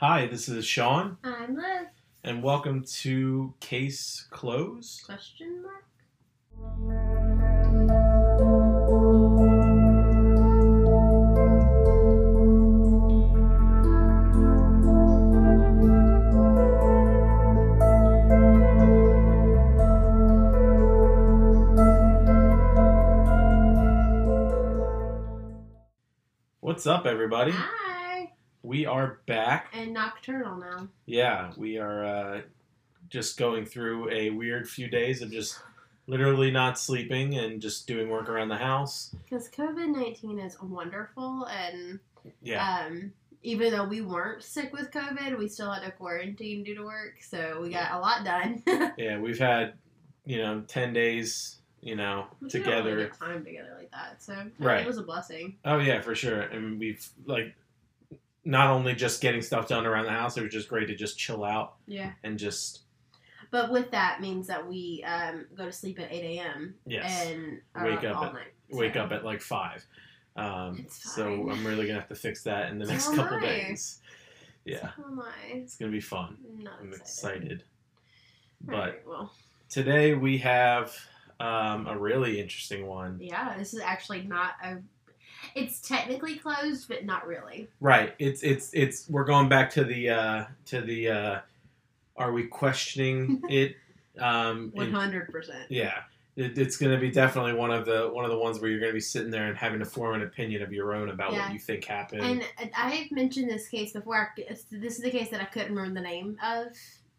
Hi, this is Sean, I'm Liv. and welcome to Case Close. Question mark? What's up, everybody? Hi. We are back. And nocturnal now. Yeah, we are uh, just going through a weird few days of just literally not sleeping and just doing work around the house. Because COVID 19 is wonderful. And Yeah, um, even though we weren't sick with COVID, we still had to quarantine due to work. So we got a lot done. yeah, we've had you know ten days, you know, We really together. get time together like that. So Right. it was a blessing. Oh yeah, for sure. And we've like not only just getting stuff done around the house, it was just great to just chill out Yeah. and just But with that means that we um, go to sleep at 8 a.m. yes. and Wake up at- night. wake So- up at like five. Um, so. I'm really gonna have to fix that in the next am couple I. days. Yeah, So it's gonna be fun. Not I'm excited. excited. But Alright, well, today we have um, a really interesting one. yeah, this is actually not a. It's technically closed, but not really. Right. It's it's it's we're going back to the uh, to the uh, are we questioning it? Um, hundred percent. yeah. It, it's going to be definitely one of the one of the ones where you're going to be sitting there and having to form an opinion of your own about Yeah. what you think happened. And I have mentioned this case before. This is the case that I couldn't remember the name of.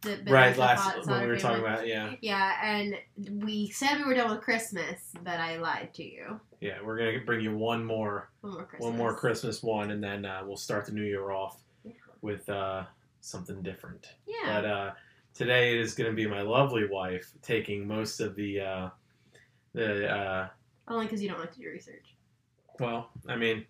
The, right, last when we were talking about yeah, Yeah, and we said we were done with Christmas, but I lied to you. yeah, we're gonna bring you one more One more Christmas. one more Christmas one, and then uh, we'll start the new year off Yeah. with uh, something different. Yeah. But uh, today it is going to be my lovely wife taking most of the uh, the uh, Only because you don't like to do research. well, I mean,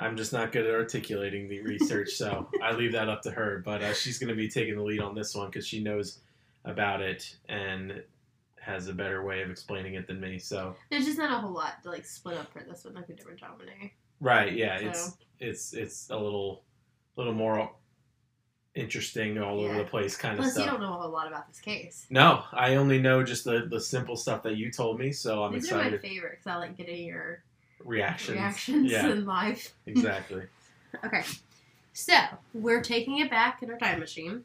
I'm just not good at articulating the research, so I leave that up to her. But uh, she's going to be taking the lead on this one because she knows about it and has a better way of explaining it than me. So There's just not a whole lot to like split up for this one, like a different Dominic. right, yeah, So- it's it's it's a little little more interesting all over the place kind of Plus, stuff. you don't know a whole lot about this case. No, I only know just the, the simple stuff that you told me, so I'm These are my excited. favorite because I like getting your Reactions. reactions Yeah, in life. exactly. Okay, so we're taking it back in our time machine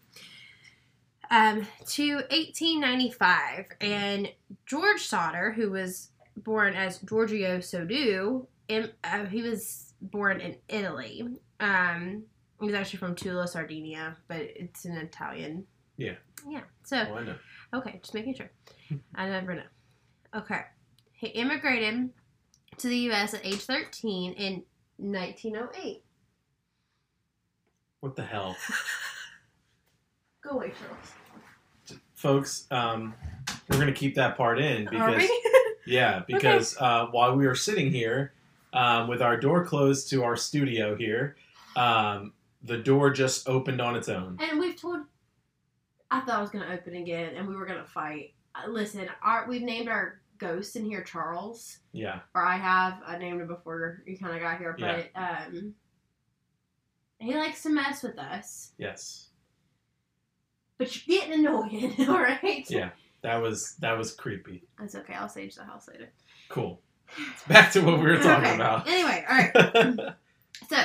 um, to 1895, and George Sodder, who was born as Giorgio Soddu, in, uh, he was born in Italy. Um, he was actually from Tula, Sardinia, but it's an Italian. Yeah. Yeah. So Oh, I know. Okay, just making sure. I never know. Okay. He immigrated to the U.S. at age 13 in 1908. What the hell, Go away, Charles. folks? Um, we're gonna keep that part in Are because we? yeah, because uh, while we were sitting here um, with our door closed to our studio here, um, the door just opened on its own. and we've told. I thought I was going to open again and we were going to fight. Uh, Listen, our, we've named our ghost in here Charles. Yeah, Or I have. I named him before you kind of got here. But um, he likes to mess with us. yes, But you're getting annoyed, all right? yeah. That was that was creepy. That's okay. I'll sage the house later. Cool. Back to what we were talking Okay. about. Anyway, all right. So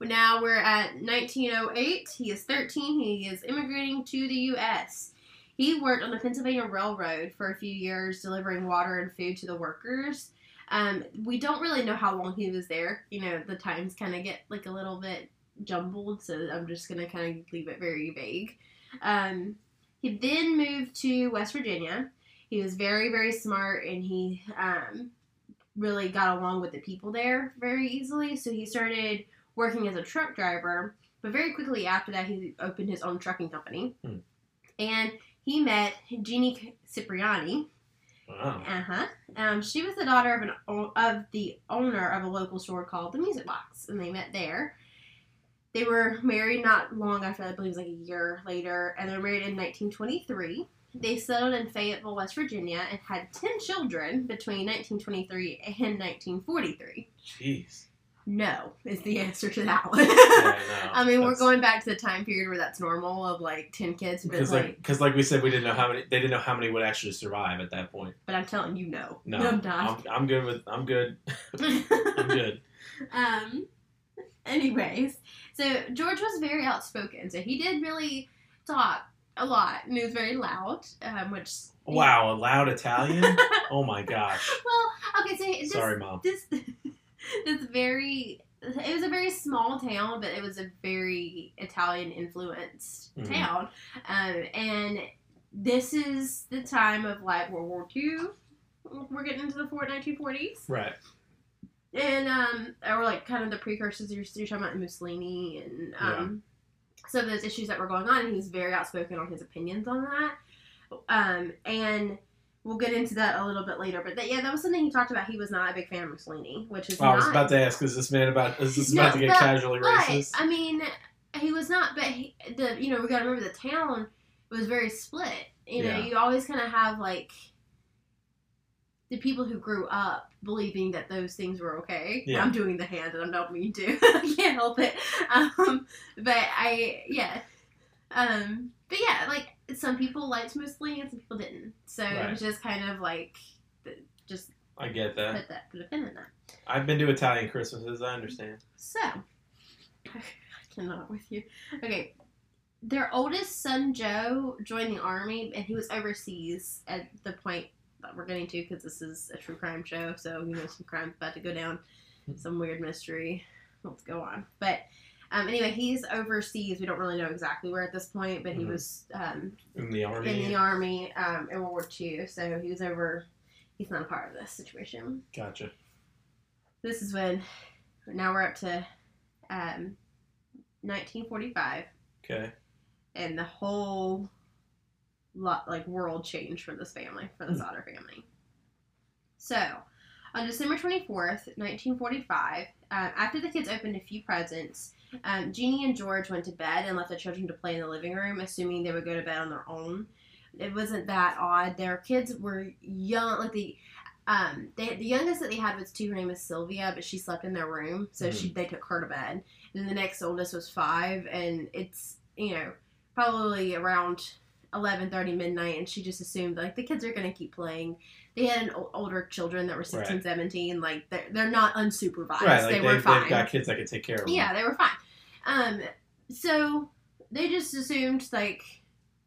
now we're at 1908. He is 13. He is immigrating to the U.S. He worked on the Pennsylvania Railroad for a few years, delivering water and food to the workers. Um, we don't really know how long he was there. You know, the times kind of get like a little bit jumbled, so I'm just gonna kind of leave it very vague. Um, he then moved to West Virginia. He was very, very smart, and he um, really got along with the people there very easily. So he started working as a truck driver, but very quickly after that, he opened his own trucking company. Hmm. And he met Jeannie Cipriani. Wow. Uh huh. Um, she was the daughter of an of the owner of a local store called the Music Box, and they met there. They were married not long after, I believe it was like a year later, and they were married in 1923. They settled in Fayetteville, West Virginia, and had 10 children between 1923 and 1943. Jeez. No, is the answer to that one. Yeah, no, I mean, we're going back to the time period where that's normal of like ten kids, because like, like because like we said, we didn't know how many. They didn't know how many would actually survive at that point. but I'm telling you, no, No, I'm not. I'm, I'm good with. I'm good. I'm good. um. Anyways, so George was very outspoken, so he did really talk a lot, and he was very loud, um, which. Wow, a loud Italian. Oh my gosh. Well, okay, so this, Sorry, mom. this this very it was a very small town but it was a very italian influenced Mhm. town. Um, and this is the time of like world war ii we're getting into the four- 1940s Right. and um or like kind of the precursors you're, you're talking about mussolini and um some of those issues that were going on and he was very outspoken on his opinions on that. Um and we'll get into that a little bit later but that, yeah that was something he talked about he was not a big fan of mussolini which is Well, I was about to ask, is this man about? Is this No, about to get but- casually but racist? i mean he was not but he, the you know we gotta remember the town was very split you know Yeah. you always kind of have like the people who grew up believing that those things were okay. Yeah. I'm doing the hand and I don't mean to. I can't help it. Um, but I, yeah. Um, but yeah, like some people liked mostly and some people didn't. So it was just kind of like, just I get that. put that, put a pin in that. I've been to Italian Christmases. I understand. So, I cannot with you. Okay, their oldest son Joe joined the army, and he was overseas at the point that we're getting to because this is a true crime show. So you know some crime's about to go down, hmm. some weird mystery. Let's go on. But um, anyway, he's overseas. We don't really know exactly where at this point, but he Mhm. was um, In the army. in the army um, in World War II. So he was over. He's not a part of this situation Gotcha. this is when now we're up to um, 1945 Okay. and the whole lot like world changed for this family for the Hmm. Sodder family so on december 24th 1945 uh, after the kids opened a few presents um, jeannie and george went to bed and left the children to play in the living room assuming they would go to bed on their own it wasn't that odd their kids were young like the um, they, the youngest that they had was two. Her name was Sylvia, but she slept in their room, so she they took her to bed. And then the next oldest was five, and it's you know probably around eleven thirty midnight, and she just assumed like the kids are gonna keep playing. They had older children that were 16, Right. 17, like they're they're not unsupervised. Right. Like they they were fine. got kids that can take care of them. Yeah, they were fine. Um, so they just assumed like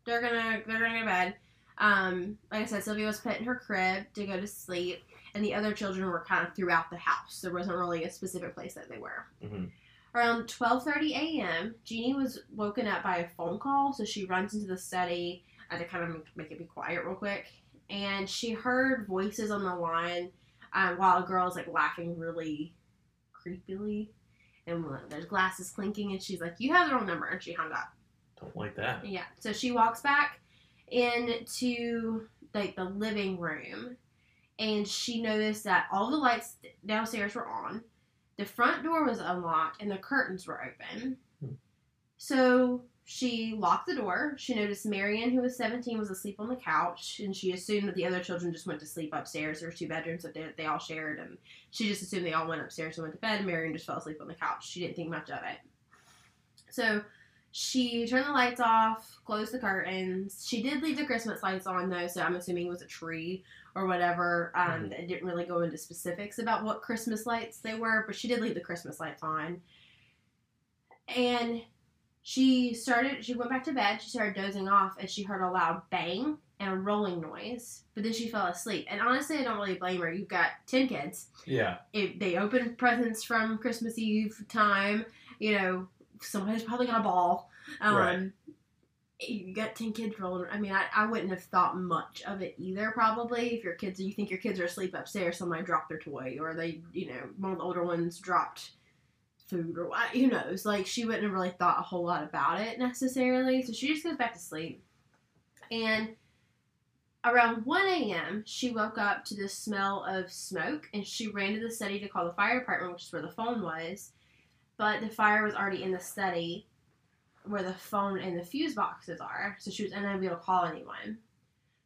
they're gonna they're gonna go to bed. Um, like I said, Sylvia was put in her crib to go to sleep, and the other children were kind of throughout the house. There wasn't really a specific place that they were. hmm Around 12:30 a.m., Jeannie was woken up by a phone call, so she runs into the study uh, to kind of make it be quiet real quick, and she heard voices on the line uh, while a girl's like laughing really creepily, and there's glasses clinking, and she's like, "You have the wrong number," and she hung up. Don't like that. Yeah. So she walks back into like the living room and she noticed that all the lights downstairs were on. The front door was unlocked and the curtains were open. Hmm. So she locked the door. She noticed Marion, who was 17, was asleep on the couch, and she assumed that the other children just went to sleep upstairs. There were two bedrooms that they, they all shared, and she just assumed they all went upstairs and went to bed. And Marion just fell asleep on the couch. She didn't think much of it. So she turned the lights off, closed the curtains. She did leave the Christmas lights on though, so I'm assuming it was a tree or whatever. Um, Mhm. It didn't really go into specifics about what Christmas lights they were, but she did leave the Christmas lights on. And she started. She went back to bed. She started dozing off, and she heard a loud bang and a rolling noise. But then she fell asleep. And honestly, I don't really blame her. You've got ten kids Yeah. if they open presents from Christmas Eve time, you know, somebody's probably got a ball. Um, Right. You got 10 kids rolling. I mean, I, I wouldn't have thought much of it either, probably. If your kids, you think your kids are asleep upstairs, somebody dropped their toy, or they, you know, one of the older ones dropped food, or what, who knows. Like, she wouldn't have really thought a whole lot about it necessarily. So she just goes back to sleep. And around 1 a.m., she woke up to the smell of smoke and she ran to the study to call the fire department, which is where the phone was. But the fire was already in the study where the phone and the fuse boxes are, so she was unable to call anyone.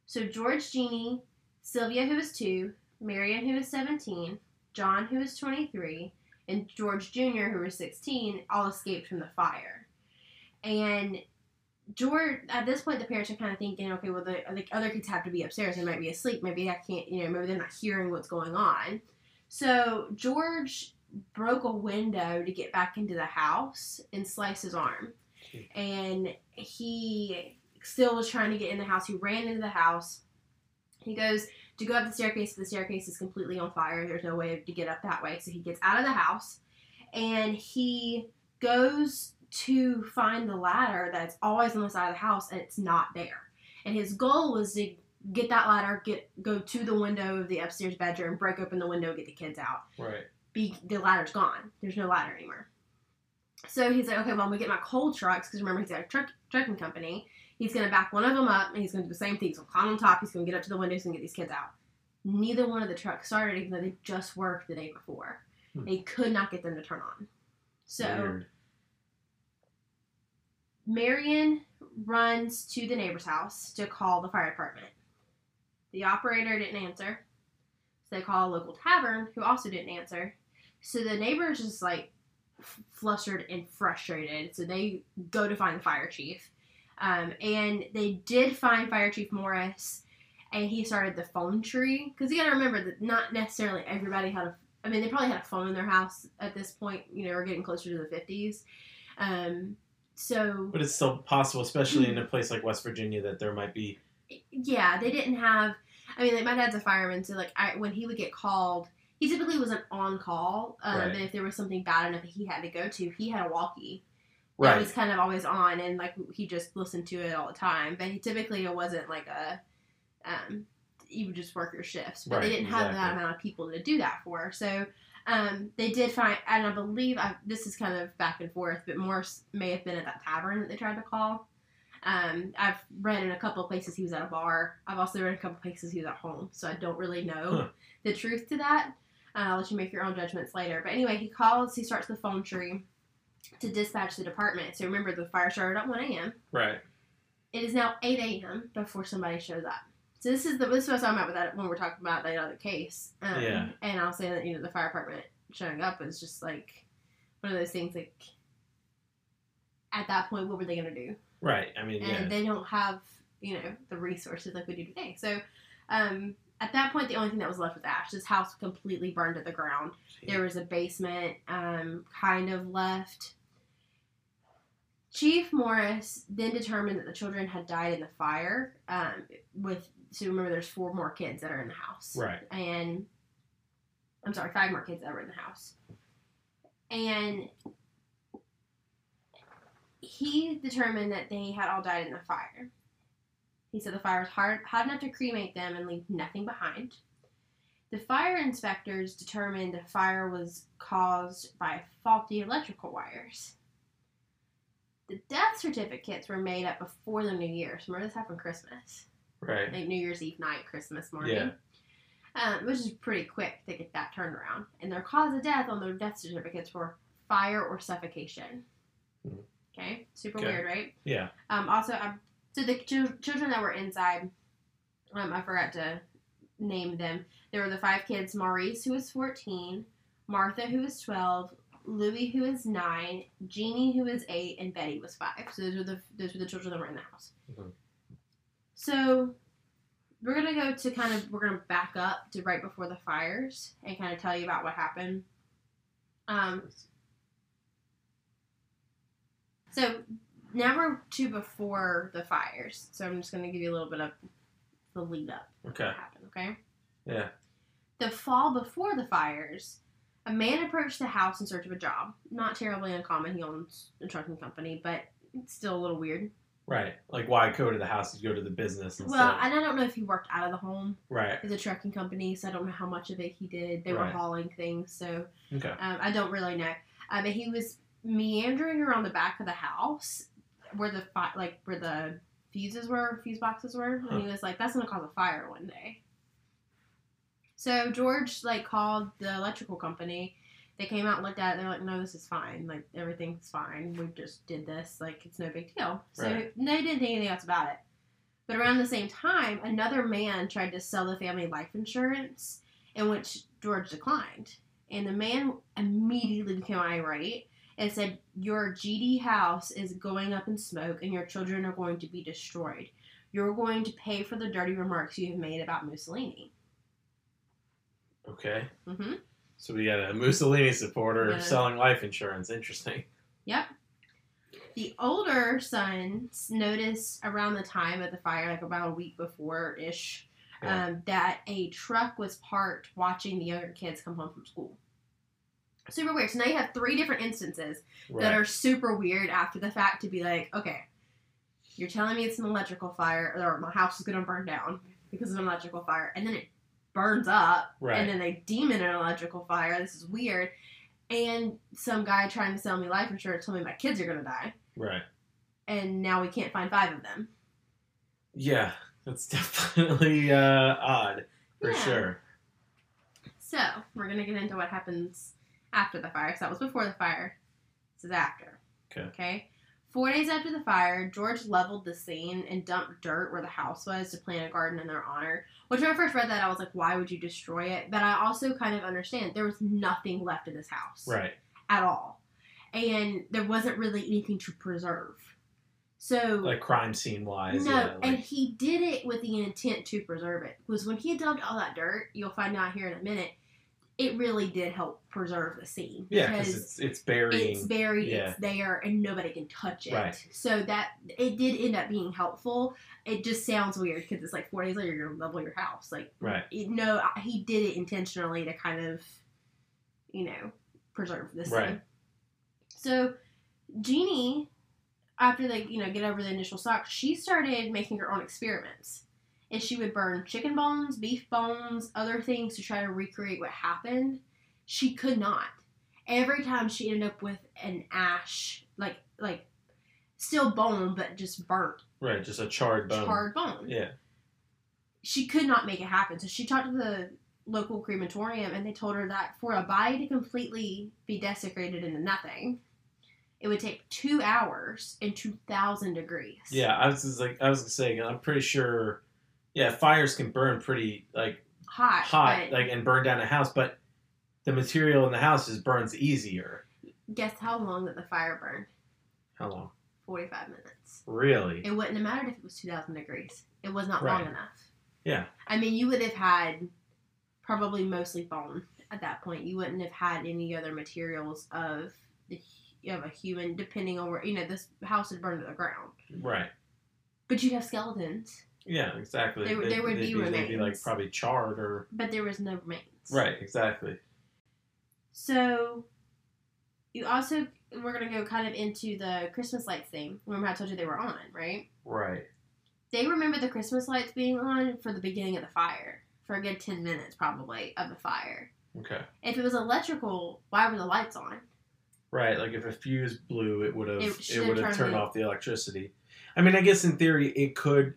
So George Jeannie, Sylvia, who was two, Marion, who was 17, John, who was 23, and George Jr., who was 16, all escaped from the fire. And George, at this point, the parents are kind of thinking, okay, well, the, the other kids have to be upstairs. They might be asleep. Maybe I can't, you know, maybe they're not hearing what's going on. So George broke a window to get back into the house and sliced his arm. And he still was trying to get in the house. He ran into the house. He goes to go up the staircase, but the staircase is completely on fire. There's no way to get up that way. So he gets out of the house and he goes to find the ladder that's always on the side of the house and it's not there. And his goal was to get that ladder, get go to the window of the upstairs bedroom, break open the window, get the kids out. Right. Be the ladder's gone. There's no ladder anymore. So he's like, okay, well, I'm gonna get my coal trucks because remember he's got a truck trucking company. He's gonna back one of them up and he's gonna do the same thing. He's gonna climb on top. He's gonna get up to the windows and get these kids out. Neither one of the trucks started, even though they just worked the day before. Hmm. They could not get them to turn on. So. Weird. Marion runs to the neighbor's house to call the fire department. The operator didn't answer. So they call a local tavern who also didn't answer. So the neighbors just like f- flustered and frustrated. So they go to find the fire chief. Um, and they did find Fire Chief Morris, and he started the phone tree. Because you got to remember that not necessarily everybody had a. I mean, they probably had a phone in their house at this point. You know, we're getting closer to the fifties. Um, so But it's still possible, especially in a place like West Virginia, that there might be. yeah, they didn't have. I mean, like my dad's a fireman, so like I, when he would get called, he typically wasn't on call. Um, Right. But if there was something bad enough that he had to go to, he had a walkie. That was kind of always on, and like he just listened to it all the time. But he, typically, it wasn't like a. Um, you would just work your shifts, but they didn't have that amount of people to do that for. So um, they did find, and I believe I, this is kind of back and forth, but Morris may have been at that tavern that they tried to call. Um, I've read in a couple of places he was at a bar. I've also read in a couple of places he was at home, so I don't really know Huh. the truth to that. Uh, I'll let you make your own judgments later. But anyway, he calls, he starts the phone tree to dispatch the department. So remember, the fire started at 1 a.m. Right. It is now 8 a.m. before somebody shows up. So this is the this is what I was talking about with that when we're talking about that other case. Um, Yeah. And I'll say that you know the fire department showing up is just like one of those things like. At that point, what were they gonna do? Right. I mean, and yeah. they don't have you know the resources like we do today. So um, at that point, the only thing that was left was ash. This house completely burned to the ground. There was a basement um, kind of left. Chief Morris then determined that the children had died in the fire. Um, with so remember, there's four more kids that are in the house, Right. and I'm sorry, five more kids that were in the house, and he determined that they had all died in the fire. He said the fire was hard, hot enough to cremate them and leave nothing behind. The fire inspectors determined the fire was caused by faulty electrical wires. The death certificates were made up before the New Year. So remember this happened Christmas, Right. like New Year's Eve night, Christmas morning. Yeah. Um, which is pretty quick to get that turned around. And their cause of death on their death certificates were fire or suffocation. Mhm. Okay, super Okay. weird, right? Yeah. Um, also, I, so the ch- children that were inside, um, I forgot to name them. There were the five kids: Maurice, who was fourteen, Martha, who was twelve, Louis, who is nine, Jeannie, who is eight, and Betty was five. So those were the those were the children that were in the house. Mhm. So we're gonna go to kind of we're gonna back up to right before the fires and kind of tell you about what happened. Um, so now we're to before the fires. So I'm just gonna give you a little bit of the lead up Okay. what happened. Okay. Yeah. The fall before the fires, a man approached the house in search of a job. Not terribly uncommon. He owns a trucking company, but it's still a little weird. Right. Like, why go to the house? You go to the business instead. Well, and I don't know if he worked out of the home. right. It's a trucking company, so I don't know how much of it he did. They were Right. hauling things, so Okay. um, I don't really know. Uh, but he was meandering around the back of the house where the fi- like where the fuses were, fuse boxes were, and he was like, "That's gonna cause a fire one day." So George like called the electrical company. They came out and looked at it. They're like, "No, this is fine. Like everything's fine. We just did this. Like it's no big deal." So Right. they didn't think anything else about it. But around the same time, another man tried to sell the family life insurance, in which George declined And the man immediately became irate and said, Your GD house is going up in smoke and your children are going to be destroyed. You're going to pay for the dirty remarks you have made about Mussolini. Okay. hmm So we got a Mussolini supporter Yeah. selling life insurance. Interesting. Yep. The older sons noticed around the time of the fire, like about a week before ish, Yeah. um, that a truck was parked watching the younger kids come home from school. Super weird. So now you have three different instances Right. that are super weird after the fact to be like, okay, you're telling me it's an electrical fire, or my house is going to burn down because of an electrical fire, and then it burns up, Right. and then they deem it an electrical fire. This is weird. And some guy trying to sell me life insurance told me my kids are going to die, right. and now we can't find five of them. Yeah. That's definitely uh, odd for Yeah. sure. So we're going to get into what happens after the fire. So that was before the fire. This is after. Okay. Okay. Four days after the fire, George leveled the scene and dumped dirt where the house was to plant a garden in their honor. Which when I first read that, I was like, why would you destroy it? But I also kind of understand there was nothing left of this house Right. at all. And there wasn't really anything to preserve. So Like crime scene wise. no, yeah. and he did it with the intent to preserve it. Because when he dumped all that dirt, you'll find out here in a minute, it really did help preserve the scene. yeah, because it's it's burying. it's buried, yeah. it's there, and nobody can touch it. Right. So that it did end up being helpful. It just sounds weird because it's like four days later you're gonna level your house. Like, right. it, no, he did it intentionally to kind of, you know, preserve the scene. Right. So, Jeannie, after they, you know, get over the initial shock, she started making her own experiments. And she would burn chicken bones, beef bones, other things to try to recreate what happened. She could not. Every time she ended up with an ash, like like still bone, but just burnt, Right. Just a charred bone. charred bone. Yeah. She could not make it happen. So she talked to the local crematorium and they told her that for a body to completely be desecrated into nothing, it would take two hours and 2,000 degrees. Yeah. I was just like I was gonna say I'm pretty sure. Yeah, fires can burn pretty like Hot. hot, but like and burn down a house, but the material in the house just burns easier. guess how long that the fire burned? How long? 45 minutes. Really? It wouldn't have mattered if it was 2,000 degrees. It was not Right. long enough. Yeah. I mean, you would have had probably mostly bone at that point. You wouldn't have had any other materials of the of a human, depending on where you know this house had burned to the ground. Right. But you'd have skeletons, Yeah, exactly. There- there would they'd be they'd be like remains. probably charred or but there was no remains. right. Exactly. So you also we're gonna go kind of into the Christmas lights thing. Remember, I told you they were on, right? Right. They remember the Christmas lights being on for the beginning of the fire, for a good ten minutes probably of the fire. Okay. If it was electrical, why were the lights on? Right. Like if a fuse blew, it would have It it, should would have have turned turned it- off the electricity. I mean, I guess in theory it could.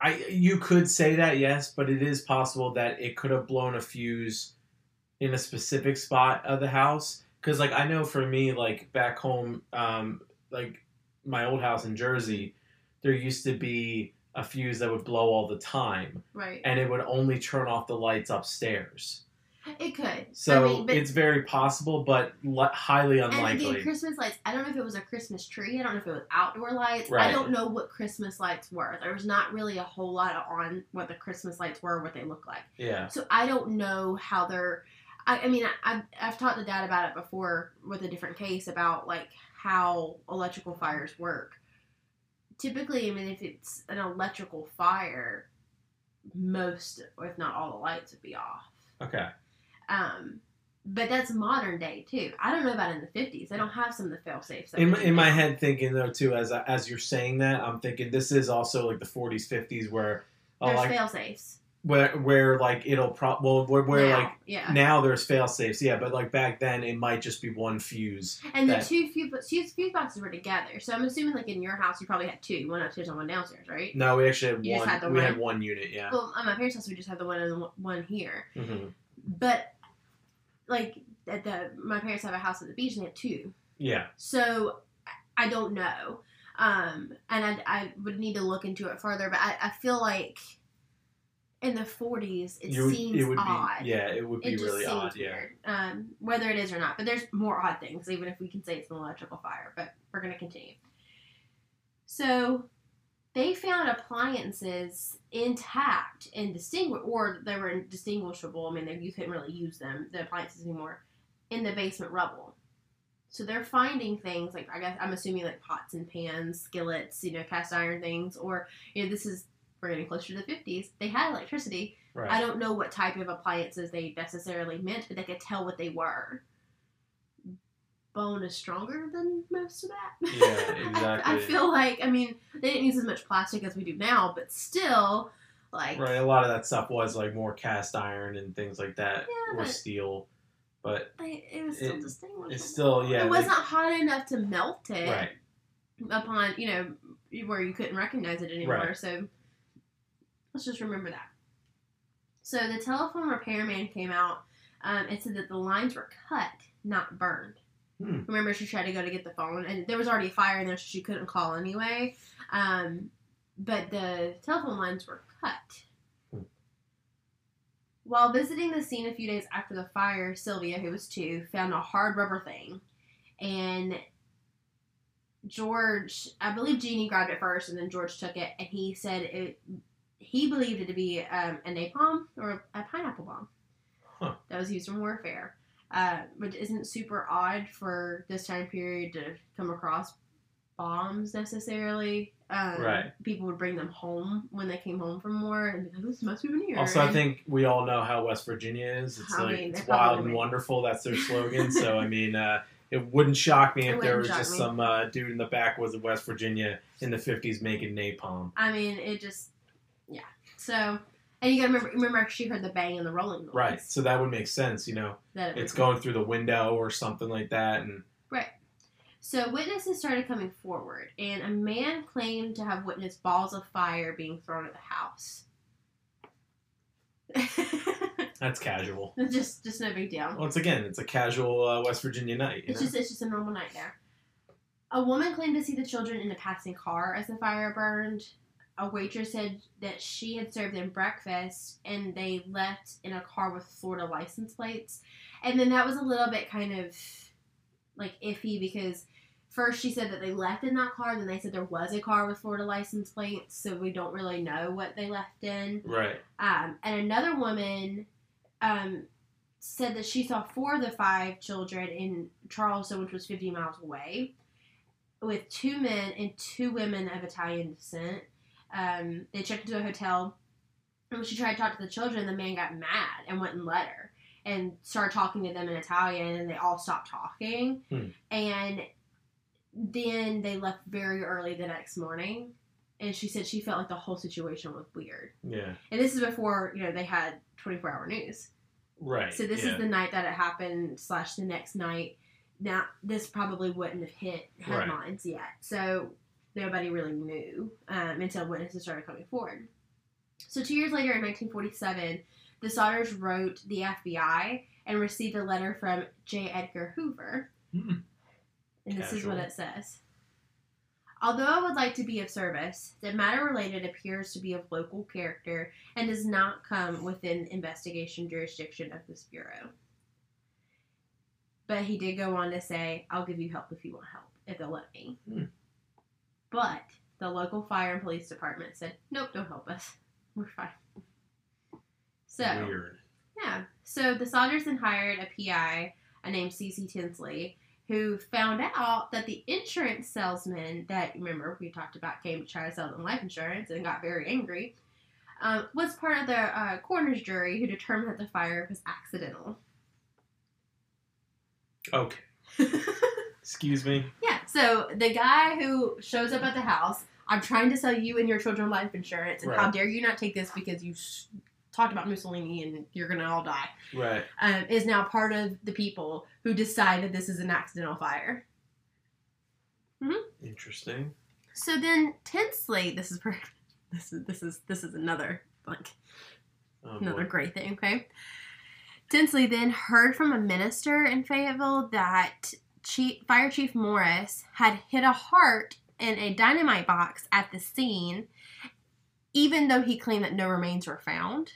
I you could say that yes, but it is possible that it could have blown a fuse in a specific spot of the house. Because like I know for me, like back home, um, like my old house in Jersey, there used to be a fuse that would blow all the time, Right. and it would only turn off the lights upstairs. It could. So I mean, but it's very possible, but li- highly and unlikely. again, Christmas lights. I don't know if it was a Christmas tree. I don't know if it was outdoor lights. Right. I don't know what Christmas lights were. There was not really a whole lot on what the Christmas lights were, what they look like. yeah, So I don't know how they're. I, I mean, I, I've, I've talked to Dad about it before with a different case about like how electrical fires work. Typically, I mean, if it's an electrical fire, most, if not all, the lights would be off. okay, Um, but that's modern day too. I don't know about in the fifties. They don't have some of the fail safes. in, my- in my head thinking though too as as you're saying that i'm thinking this is also like the 40s 50s where uh, there's like fail safes. where where like it'll pro well where, where now, like yeah, now there's fail safes yeah but like back then it might just be one fuse and the two fuse, fuse fuse boxes were together. So I'm assuming like in your house you probably had two, one upstairs and one downstairs, right? no we actually had You one had the we one? had one unit yeah Well, at my parents' house we just had the one and the one here. hmm But like at the my parents have a house at the beach and they have two. yeah So I don't know. Um, and I, I would need to look into it further, but I, I feel like in the 40s, it would- seems it would odd. be yeah, it would be it really odd. Yeah. weird, um, whether it is or not. But there's more odd things, even if we can say it's an electrical fire. But we're going to continue. So they found appliances intact and distinguish, or they were indistinguishable. I mean, they, you couldn't really use them, the appliances anymore, in the basement rubble. So they're finding things like I guess I'm assuming like pots and pans, skillets, you know, cast iron things, or you know, this is we're getting closer to the 50s. They had electricity. Right. I don't know what type of appliances they necessarily meant, but they could tell what they were. Bone is stronger than most of that. Yeah, I- exactly. I, feel like, I mean, they didn't use as much plastic as we do now, but still, like, Right. A lot of that stuff was like more cast iron and things like that, Yeah, or steel. But it was still It- distinguishable. it's still yeah. it they- wasn't hot enough to melt it right. upon, you know, where you couldn't recognize it anymore. Right. So let's just remember that. So the telephone repairman came out um, and said that the lines were cut, not burned. Hmm. Remember, she tried to go to get the phone, and there was already a fire in there, so she couldn't call anyway. Um, but the telephone lines were cut. Hmm. While visiting the scene a few days after the fire, Sylvia, who was two, found a hard rubber thing, and George, I believe Jeannie grabbed it first, and then George took it, and he said it. He believed it to be um, a napalm or a pineapple bomb Huh. that was used in warfare, uh, which isn't super odd for this time period to come across bombs necessarily. Um, Right. People would bring them home when they came home from war, and be like, this must been here. Also, I think we all know how West Virginia is. It's I like mean, it's wild and wonderful. That's their slogan. so I mean, uh, it wouldn't shock me It if there was just me. some uh, dude in the backwoods of West Virginia in the '50s making napalm. I mean, it just, yeah. So, and you gotta remember, remember she heard the bang and the rolling noise. Right. So that would make sense. You know, That it's going through the window or something like that, and Right. So witnesses started coming forward, and a man claimed to have witnessed balls of fire being thrown at the house. that's casual. just, just no big deal. Once again, it's a casual uh, West Virginia night. You It's know? just, it's just a normal night there. A woman claimed to see the children in a passing car as the fire burned. A waitress said that she had served them breakfast and they left in a car with Florida license plates. And then that was a little bit kind of like iffy because first she said that they left in that car, then they said there was a car with Florida license plates, so we don't really know what they left in. right. Um, and another woman um, said that she saw four of the five children in Charleston, which was 50 miles away, with two men and two women of Italian descent. Um, they checked into a hotel, and when she tried to talk to the children, the man got mad and went and let her and started talking to them in Italian, and they all stopped talking. Hmm. And then they left very early the next morning. And she said she felt like the whole situation was weird. Yeah. And this is before, you know, they had 24 hour news. Right. So this yeah. is the night that it happened, slash the next night. Now, this probably wouldn't have hit Right. headlines yet. So nobody really knew um, until witnesses started coming forward. So two years later, in 1947, the Sodders wrote the FBI and received a letter from J. Edgar Hoover. Hmm. And this is what it says. Although I would like to be of service, the matter related appears to be of local character and does not come within investigation jurisdiction of this bureau. But he did go on to say, I'll give you help if you want help, if they'll let me. Hmm. But the local fire and police department said, nope, don't help us. We're fine. So, Weird. yeah. So the Sodders then hired a PI, named C.C. Tinsley, who found out that the insurance salesman that remember we talked about came to try to sell them life insurance and got very angry, um, was part of the uh, coroner's jury who determined that the fire was accidental. Okay. Excuse me. Yeah. So the guy who shows up at the house, I'm trying to sell you and your children life insurance, and how dare you not take this because you s- talked about Mussolini and you're gonna all die. Right. um, is now part of the people who decide that this is an accidental fire. hmm Interesting. So then Tinsley, this is per- this is this is this is another like Oh, another boy. great thing. Okay, Tinsley then heard from a minister in Fayetteville that Chief, Fire Chief Morris had hit a heart in a dynamite box at the scene. even though he claimed that no remains were found.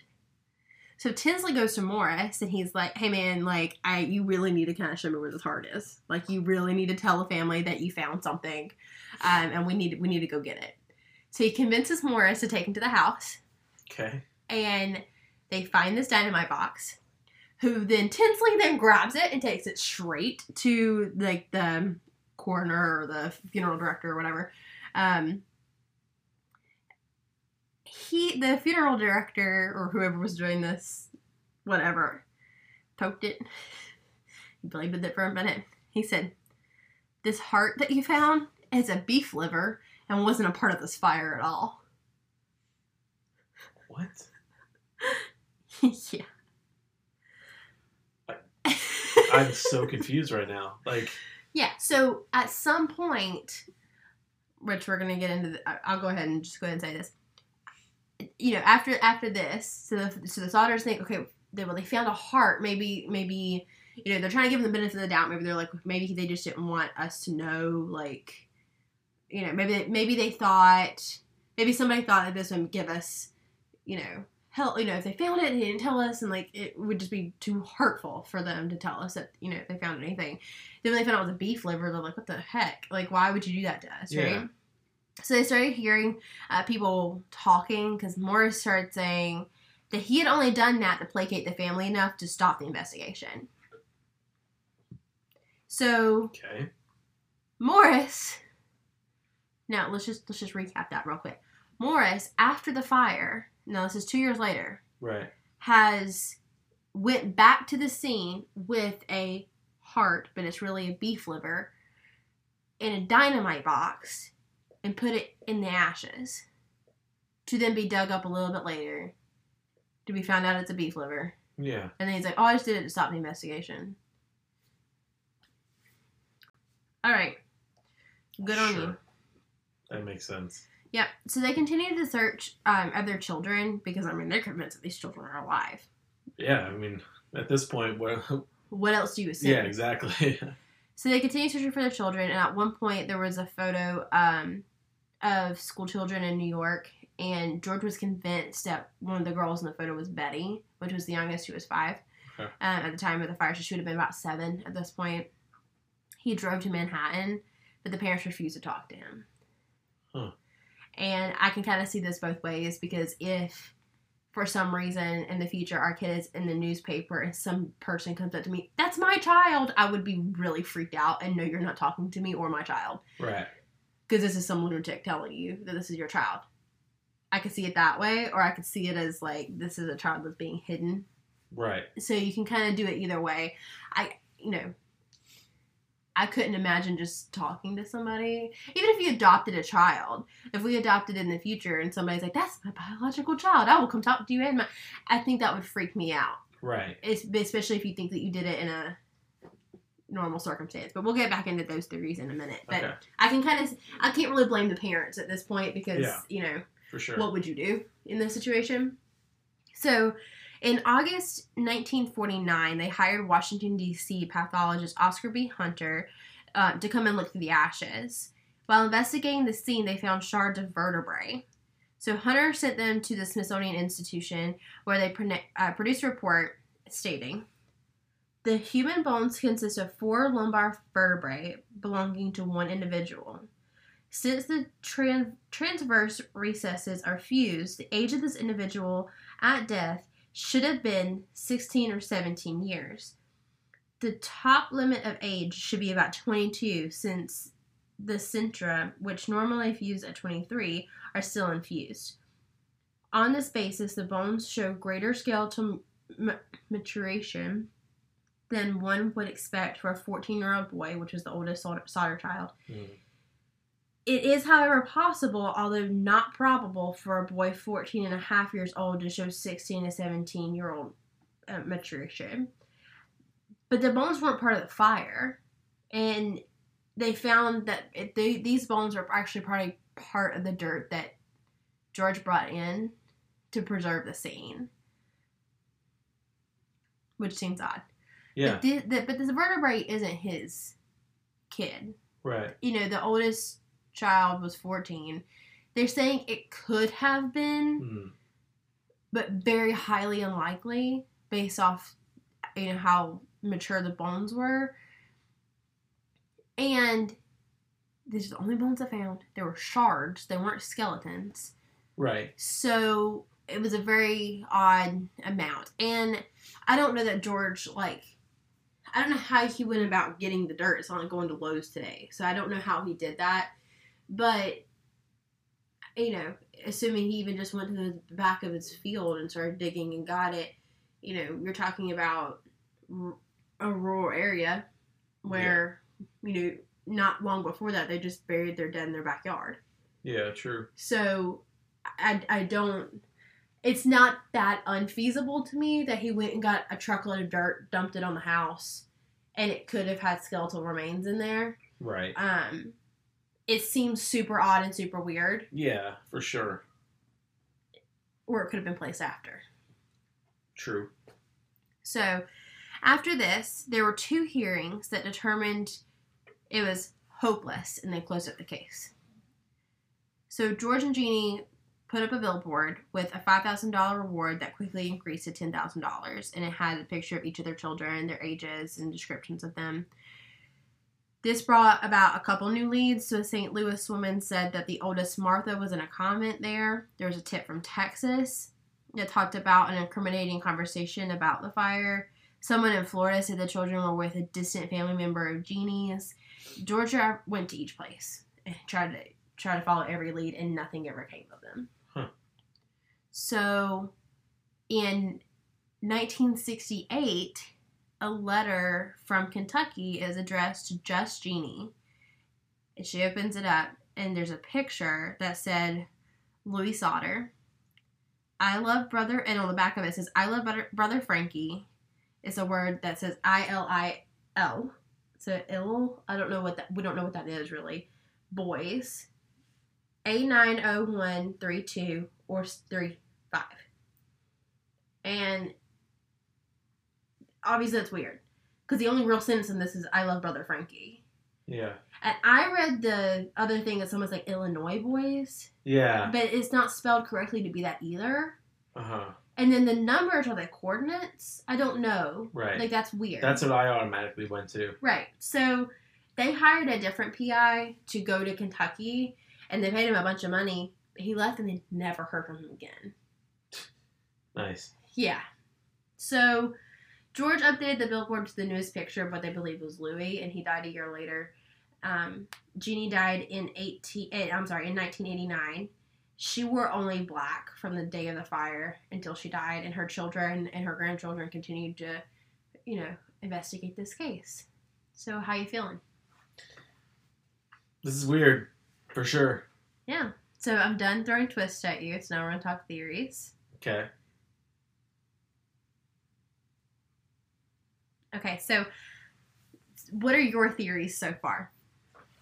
So Tinsley goes to Morris and he's like, "Hey man, like I you really need to kind of show me where this heart is. Like you really need to tell the family that you found something, um, and we need we need to go get it." So he convinces Morris to take him to the house, Okay. and they find this dynamite box. Who then Tinsley then grabs it and takes it straight to like the coroner or the funeral director or whatever. Um, he the funeral director or whoever was doing this, whatever, poked it. He with it for a minute. He said, "This heart that you found is a beef liver and wasn't a part of this fire at all." What? yeah. I'm so confused right now. Like, Yeah, so at some point, which we're gonna get into, the, I'll go ahead and just go ahead and say this. You know, after after this, so the so the Sodders think, okay, they well they found a heart. Maybe maybe you know they're trying to give them the benefit of the doubt. Maybe they're like maybe they just didn't want us to know. Like, you know, maybe maybe they thought maybe somebody thought that this would give us, you know, help. You know, if they found it and they didn't tell us, and like it would just be too hurtful for them to tell us that you know if they found anything. Then when they found out it was a beef liver, they're like, "What the heck? Like, why would you do that to us?" Yeah. Right? So they started hearing uh, people talking because Morris started saying that he had only done that to placate the family enough to stop the investigation. So okay. Morris. Now let's just let's just recap that real quick. Morris, after the fire, now this is two years later, Right. has went back to the scene with a heart, but it's really a beef liver, in a dynamite box, and put it in the ashes, to then be dug up a little bit later, to be found out it's a beef liver, Yeah. and then he's like, "Oh, I just did it to stop the investigation." All right, good on you. That makes sense. Yep. So they continued to search um, of their children because I mean they're convinced that these children are alive. Yeah. I mean, at this point, what? What else do you assume? Yeah. Exactly. So they continued searching for their children, and at one point there was a photo um, of school children in New York, and George was convinced that one of the girls in the photo was Betty, which was the youngest, who was five. Okay. Um, at the time of the fire, so she would have been about seven at this point. He drove to Manhattan, but the parents refused to talk to him. Huh. And I can kind of see this both ways because if for some reason in the future our kid is in the newspaper and some person comes up to me, that's my child, I would be really freaked out and know you're not talking to me or my child right. because this is some lunatic telling you that this is your child. I could see it that way, or I could see it as like this is a child that's being hidden. Right. So you can kind of do it either way. I, you know, I couldn't imagine just talking to somebody, even if you adopted a child. If we adopted in the future and somebody's like, "That's my biological child," I will come talk to you. And my, I think that would freak me out. Right. It's, especially if you think that you did it in a normal circumstance. But we'll get back into those theories in a minute. But Okay. I can kind of, I can't really blame the parents at this point because Yeah. you know For sure. what would you do in this situation? So, in August 1949, they hired Washington, D.C. pathologist Oscar B. Hunter uh, to come and look through the ashes. While investigating the scene, they found shards of vertebrae. So, Hunter sent them to the Smithsonian Institution, where they uh, produced a report stating the human bones consist of four lumbar vertebrae belonging to one individual. Since the tran- transverse processes are fused, the age of this individual at death should have been 16 or 17 years. The top limit of age should be about 22, since the centra, which normally fuse at 23, are still unfused. On this basis, the bones show greater skeletal m- maturation than one would expect for a 14 year old boy, which was the oldest Sodder, Sodder child. Mm. It is, however, possible, although not probable, for a boy 14 and a half years old to show 16 to 17 year old uh, maturation. But the bones weren't part of the fire, and they found that it, they, these bones are actually probably part of the dirt that George brought in to preserve the scene, which seems odd. Yeah. But, the, the, but this vertebrae isn't his kid Right. you know, the oldest child was 14. They're saying it could have been, Hmm. but very highly unlikely based off you know how mature the bones were. And these are the only bones I found. They were shards. They weren't skeletons. Right. So it was a very odd amount. And I don't know that George like I don't know how he went about getting the dirt. It's not like going to Lowe's today. So I don't know how he did that. But you know, assuming he even just went to the back of his field and started digging and got it, you know, you're talking about a rural area where, you know, not long before that they just buried their dead in their backyard. Yeah. True. So I, I don't. It's not that unfeasible to me that he went and got a truckload of dirt, dumped it on the house, and it could have had skeletal remains in there. Right. Um, it seems super odd and super weird, Yeah. For sure. or it could have been placed after. True. So, after this, there were two hearings that determined it was hopeless and they closed up the case. So, George and Jeannie put up a billboard with a $5,000 reward that quickly increased to $10,000, and it had a picture of each of their children, their ages, and descriptions of them. This brought about a couple new leads. So, a St. Louis woman said that the oldest Martha was in a comment there. There was a tip from Texas that talked about an incriminating conversation about the fire. Someone in Florida said the children were with a distant family member of Jeannie's. Georgia went to each place and tried to try to follow every lead, and nothing ever came of them. Huh. So, in 1968, a letter from Kentucky is addressed to just Jeannie. And she opens it up, and there's a picture that said Louis Sodder. I love brother, and on the back of it says, I love brother, Frankie. It's a word that says I L I L. So ill. I don't know what that. We don't know what that is really. Boys. A nine O one three two or three five. And obviously that's weird because the only real sentence in this is I love brother Frankie. Yeah. And I read the other thing that someone's like Illinois boys, Yeah. but it's not spelled correctly to be that either. Uh huh. And then the numbers are the coordinates. I don't know. Right. Like that's weird. That's what I automatically went to. right. So they hired a different PI to go to Kentucky, and they paid him a bunch of money. He left, and they never heard from him again. Nice. Yeah. So George updated the billboard to the newest picture, but they believe it was Louis, and he died a year later. Um, Jeannie died in eighteen. eh, I'm sorry, in 1989. She wore only black from the day of the fire until she died, and her children and her grandchildren continued to, you know, investigate this case. So, how you feeling? This is weird, for sure. Yeah. So I'm done throwing twists at you. So now we're gonna talk theories. Okay. Okay. So, what are your theories so far?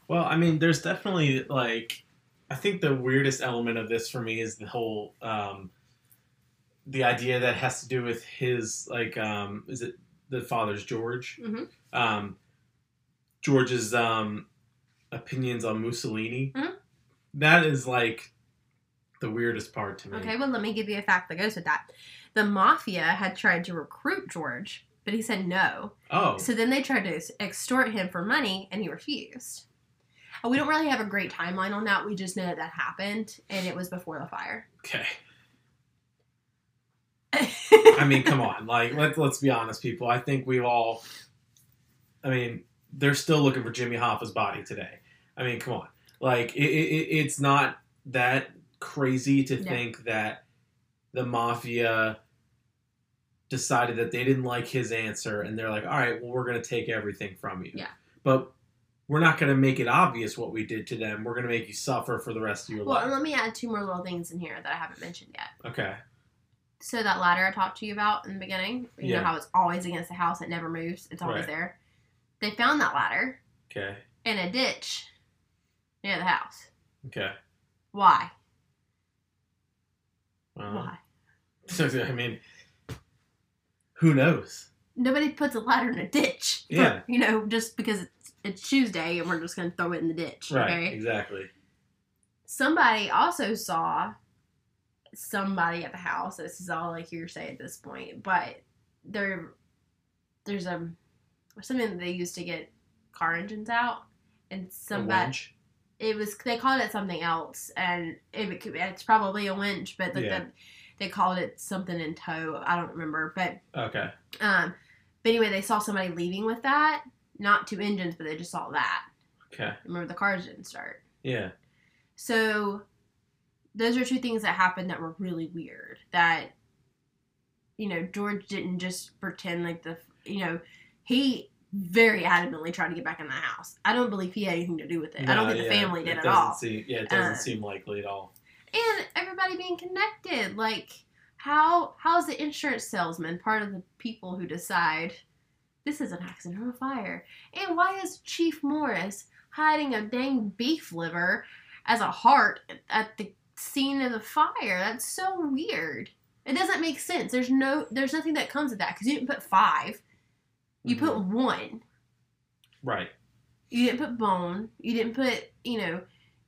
Well, I mean, there's definitely like, I think the weirdest element of this for me is the whole, um, the idea that has to do with his like, um, is it the father's George? Mhm. Um, George's um, opinions on Mussolini. Mhm. That is like the weirdest part to me. Okay, well, let me give you a fact that goes with that. The mafia had tried to recruit George, but he said no. Oh, So then they tried to extort him for money, and he refused. And we don't really have a great timeline on that. We just know that that happened, and it was before the fire. okay. I mean, come on. Like, let, let's be honest, people. I think we all. I mean, they're still looking for Jimmy Hoffa's body today. I mean, come on. Like, it, it, it's not that crazy to No. think that the mafia decided that they didn't like his answer and they're like, all right, well, we're going to take everything from you. Yeah. But we're not going to make it obvious what we did to them. We're going to make you suffer for the rest of your life. well, let me add two more little things in here that I haven't mentioned yet. Okay. So that ladder I talked to you about in the beginning, you Yeah. know how it's always against the house, it never moves, it's always Right. there. They found that ladder Okay. in a ditch near the house. Okay. Why? Well, Why? So I mean, who knows? Nobody puts a ladder in a ditch. for- Yeah. you know, just because it's, it's Tuesday and we're just going to throw it in the ditch. Right. Okay. Exactly. somebody also saw somebody at the house. This is all like hearsay at this point, but there, there's a something that they used to get car engines out, and somebody it was they called it something else, and it, could- it's probably a winch, but the, Yeah. the, they called it something in tow. I don't remember, but Okay. um, but anyway, they saw somebody leaving with that, not two engines, but they just saw that. Okay. Remember, the cars didn't start. Yeah. So those are two things that happened that were really weird. That you know, George didn't just pretend like the you know, he very adamantly tried to get back in the house. I don't believe he had anything to do with it. I don't No, think the yeah, family did at all. Seem, yeah, it doesn't Uh, seem likely at all. And everybody being connected. Like how how's the insurance salesman part of the people who decide this is an accident or a fire? And why is Chief Morris hiding a dang beef liver as a heart at the scene of the fire? That's so weird. It doesn't make sense. There's no there's nothing that comes of that because you didn't put five. You Mhm. put one. Right. You didn't put bone. You didn't put you know.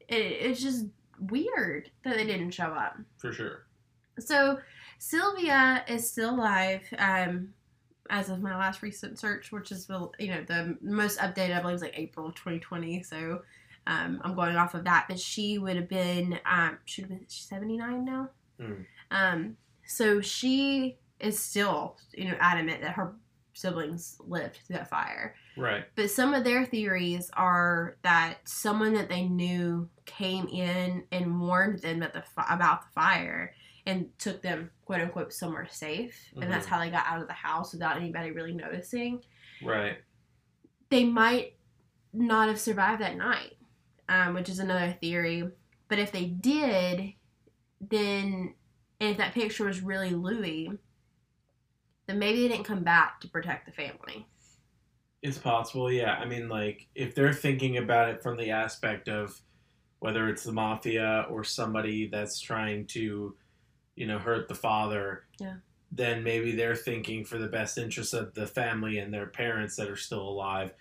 It, it's just weird that they didn't show up. For sure. So Sylvia is still alive. Um, as of my last recent search, which is the you know the most updated, I believe, is like April of 2020. So um, I'm going off of that. But she would have been um, should have been 79 now. Mm. Um, so she is still you know adamant that her siblings lived through that fire. Right. But some of their theories are that someone that they knew came in and warned them about the about the fire and took them quote unquote somewhere safe, and that's Mhm. how they got out of the house without anybody really noticing. Right. They might not have survived that night, um, which is another theory. But if they did, then and if that picture was really Louis, then maybe they didn't come back to protect the family. It's possible, yeah. I mean, like, if they're thinking about it from the aspect of whether it's the mafia or somebody that's trying to, you know, hurt the father, Yeah. then maybe they're thinking for the best interest of the family and their parents that are still alive.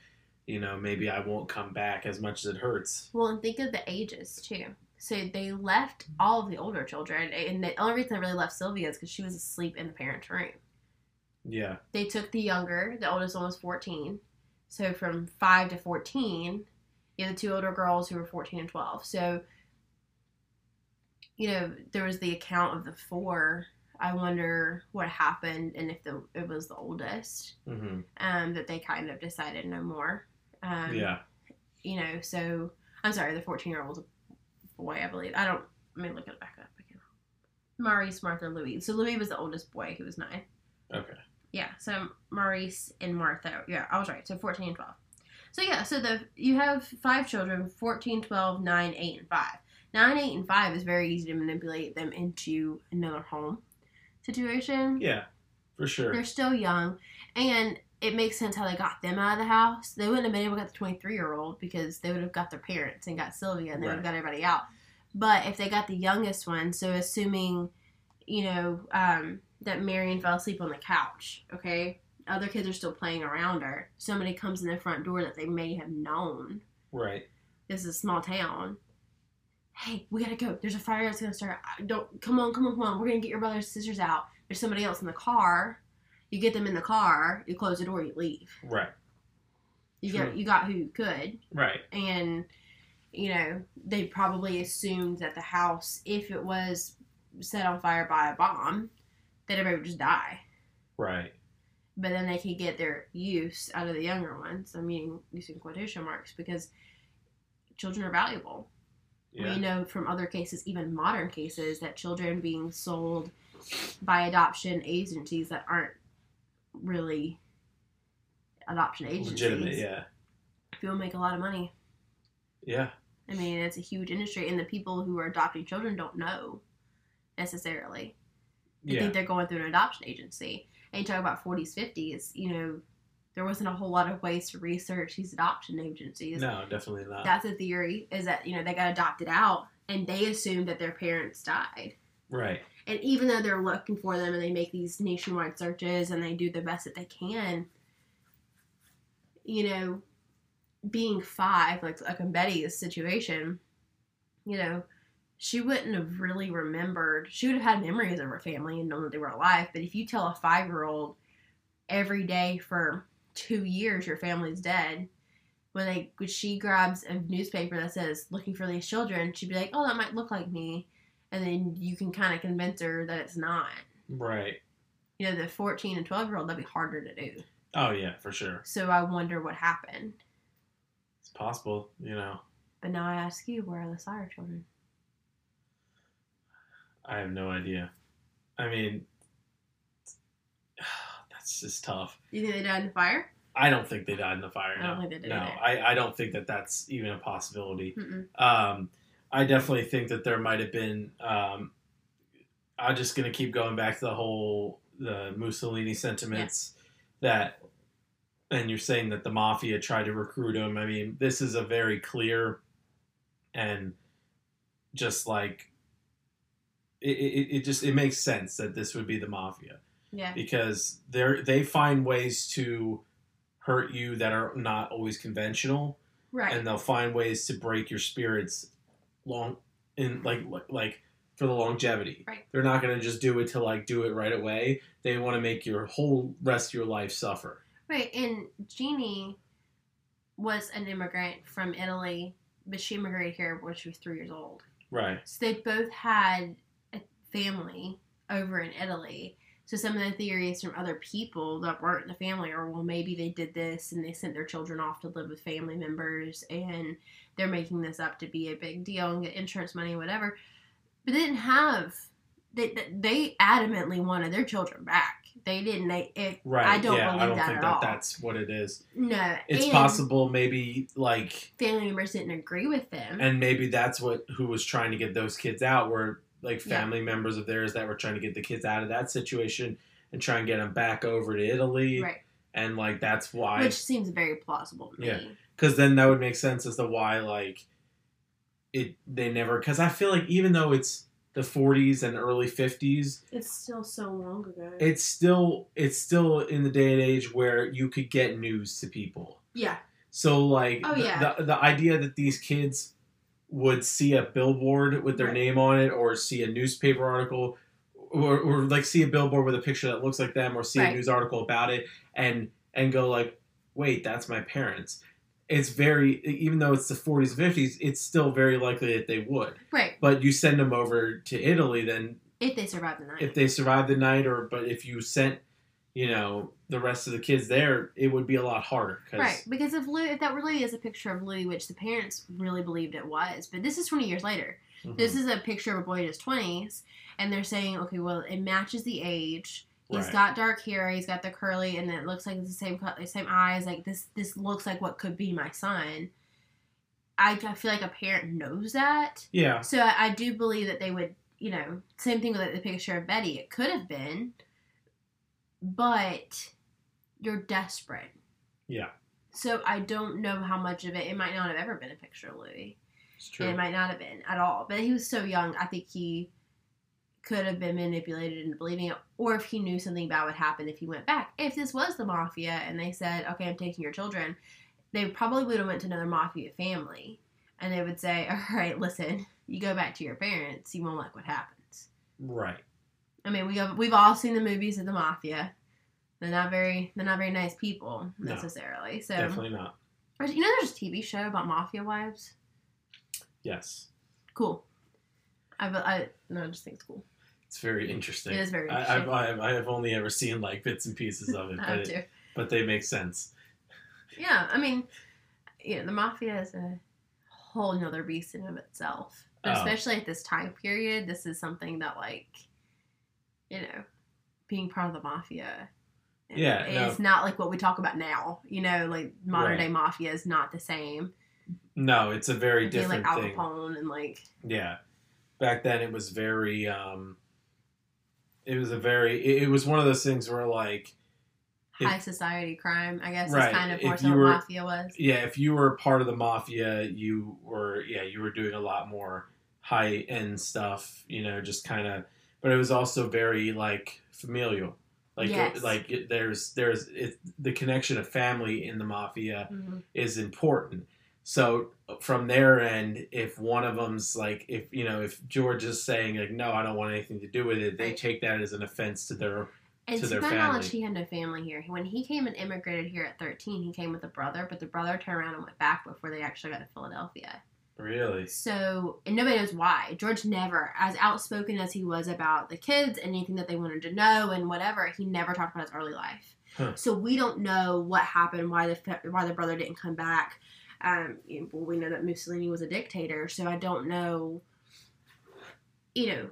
You know, maybe I won't come back as much as it hurts. Well, and think of the ages too. So they left all of the older children, and the only reason they really left Sylvia is because she was asleep in the parents' room. Yeah. They took the younger, the oldest one was 14. So from 5 to 14, you had the two older girls who were 14 and 12. So, you know, there was the account of the four. I wonder what happened and if the it was the oldest hmm um, that they kind of decided no more. Um, yeah. you know, so I'm sorry, the 14 year old boy, I believe. I don't, let me look it back up again. Maurice, Martha, Louis. So Louis was the oldest boy, who was nine. Okay. Yeah, so Maurice and Martha. Yeah, I was right. So 14 and 12. So yeah, so the you have five children 14, 12, 9, 8, and 5. 9, 8, and 5 is very easy to manipulate them into another home situation. Yeah. For sure. They're still young, and it makes sense how they got them out of the house. They wouldn't have been able to get the 23 year old because they would have got their parents and got Sylvia and they would have got everybody out. But if they got the youngest one, so assuming, you know, um, that Marion fell asleep on the couch, okay? Other kids are still playing around her. Somebody comes in the front door that they may have known. Right. This is a small town. Hey, we gotta go. There's a fire that's gonna start. Don't come on, come on, come on. We're gonna get your brothers and sisters out. There's somebody else in the car. You get them in the car. You close the door. You leave. Right. You True. got you got who you could, Right. and you know they probably assumed that the house, if it was set on fire by a bomb, that everybody would just die. Right. But then they could get their use out of the younger ones. I mean, using quotation marks because children are valuable. Yeah. We know from other cases, even modern cases, that children being sold by adoption agencies that aren't really adoption agencies. Legitimate. Yeah. People make a lot of money. Yeah. I mean, it's a huge industry, and the people who are adopting children don't know necessarily. They Yeah. think they're going through an adoption agency. And you talk about 40s, 50s, you know, there wasn't a whole lot of ways to research these adoption agencies. No, definitely not. That's a theory, is that, you know, they got adopted out and they assumed that their parents died. right. And even though they're looking for them and they make these nationwide searches and they do the best that they can, you know, being five, like like in Betty's situation, you know, she wouldn't have really remembered. She would have had memories of her family and known that they were alive. But if you tell a five year old every day for two years your family's dead, when they when she grabs a newspaper that says looking for these children, she'd be like, "Oh, that might look like me," and then you can kind of convince her that it's not. Right. You know, the fourteen and twelve year old that'd be harder to do. Oh yeah, for sure. So I wonder what happened. It's possible, you know. But now I ask you, where are the Sodder children? I have no idea. I mean, that's just tough. You think they died in the fire? I don't think they died in the fire. I don't no. think they did No. I, I don't think that that's even a possibility. Um, I definitely think that there might have been. Um, I'm just gonna keep going back to the whole the Mussolini sentiments that, and you're saying that the mafia tried to recruit him. I mean, this is a very clear, and just like it, it, it just it makes sense that this would be the mafia Yeah. because they're they find ways to hurt you that are not always conventional Right. and they'll find ways to break your spirits long in like like, for the longevity Right. they're not going to just do it to like do it right away they want to make your whole rest of your life suffer Right, and Jeannie was an immigrant from Italy, but she immigrated here when she was three years old. right So they both had family over in Italy. So some of the theories from other people that weren't in the family are, well, maybe they did this and they sent their children off to live with family members and they're making this up to be a big deal and get insurance money, whatever. But they didn't have. They, they adamantly wanted their children back. They didn't. They it, right I don't yeah believe i don't that think at that all. that's what it is No, it's possible maybe like Family members didn't agree with them. and maybe that's what who was trying to get those kids out were like Yeah. family members of theirs that were trying to get the kids out of that situation and try and get them back over to italy right, and like that's why which seems very plausible to Yeah. because then that would make sense as to why like it they never because i feel like even though it's the 40s and early 50s It's still so long ago. it's still it's still in the day and age where you could get news to people yeah, so like Oh, the, yeah. the, the idea that these kids would see a billboard with their Right. name on it or see a newspaper article or, or like see a billboard with a picture that looks like them or see a news article about it and and go like wait that's my parents it's very even though it's the 40s and 50s it's still very likely that they would right. but you send them over to italy then If they survive the night. if they survive the night or but if you sent you know the rest of the kids there it would be a lot harder Right, because if Lou, if that really is a picture of Louis, which the parents really believed it was, but this is twenty years later. Mhm. This is a picture of a boy in his twenties, and they're saying, okay, well, it matches the age. He's Right. got dark hair. He's got the curly, and it looks like it's the same color, same eyes. Like this, this looks like what could be my son. I, I feel like a parent knows that, yeah so I, I do believe that they would, you know, same thing with like, the picture of Betty. It could have been, but you're desperate. yeah So I don't know how much of it. It might not have ever been a picture of Louis. it's true it might not have been at all. But he was so young. I think he could have been manipulated into believing it, or if he knew something bad would happen if he went back. If this was the mafia and they said, "Okay, I'm taking your children," they probably would have went to another mafia family, and they would say, "All right, listen, you go back to your parents. You won't like what happens." right I mean, we have, we've all seen the movies of the mafia. They're not very they're not very nice people No. necessarily. So definitely not You know, there's a TV show about mafia wives. yes Cool. I, I no, I just think it's cool. it's very interesting It is very I, interesting. I've, I've, I have only ever seen like bits and pieces of it but, it, but they make sense Yeah, I mean, you know, the mafia is a whole nother beast in of itself. But Oh. especially at this time period, this is something that, like, you know, being part of the mafia. Yeah, is not like what we talk about now. You know, like modern day mafia is not the same. no it's a very like different Al thing Capone and like yeah back then it was very um it was a very it, it was one of those things where like If- high society crime. I guess Right, is kind of more so were- mafia was. yeah if you were part of the mafia you were yeah you were doing a lot more high end stuff you know just kind of but it was also very like familial like Yes. like it, there's there's it, the connection of family in the mafia Mhm. is important So from their end, if one of them's like, if you know, if George is saying like, no, I don't want anything to do with it, they take that as an offense to their And to to, their my knowledge, he had no family here. When he came and immigrated here at 13, he came with a brother, but the brother turned around and went back before they actually got to Philadelphia. Really. So, and nobody knows why. George never, as outspoken as he was about the kids, and anything that they wanted to know and whatever, he never talked about his early life. Huh. So we don't know what happened, why the why the brother didn't come back. Um, well, we know that Mussolini was a dictator, so I don't know. You know,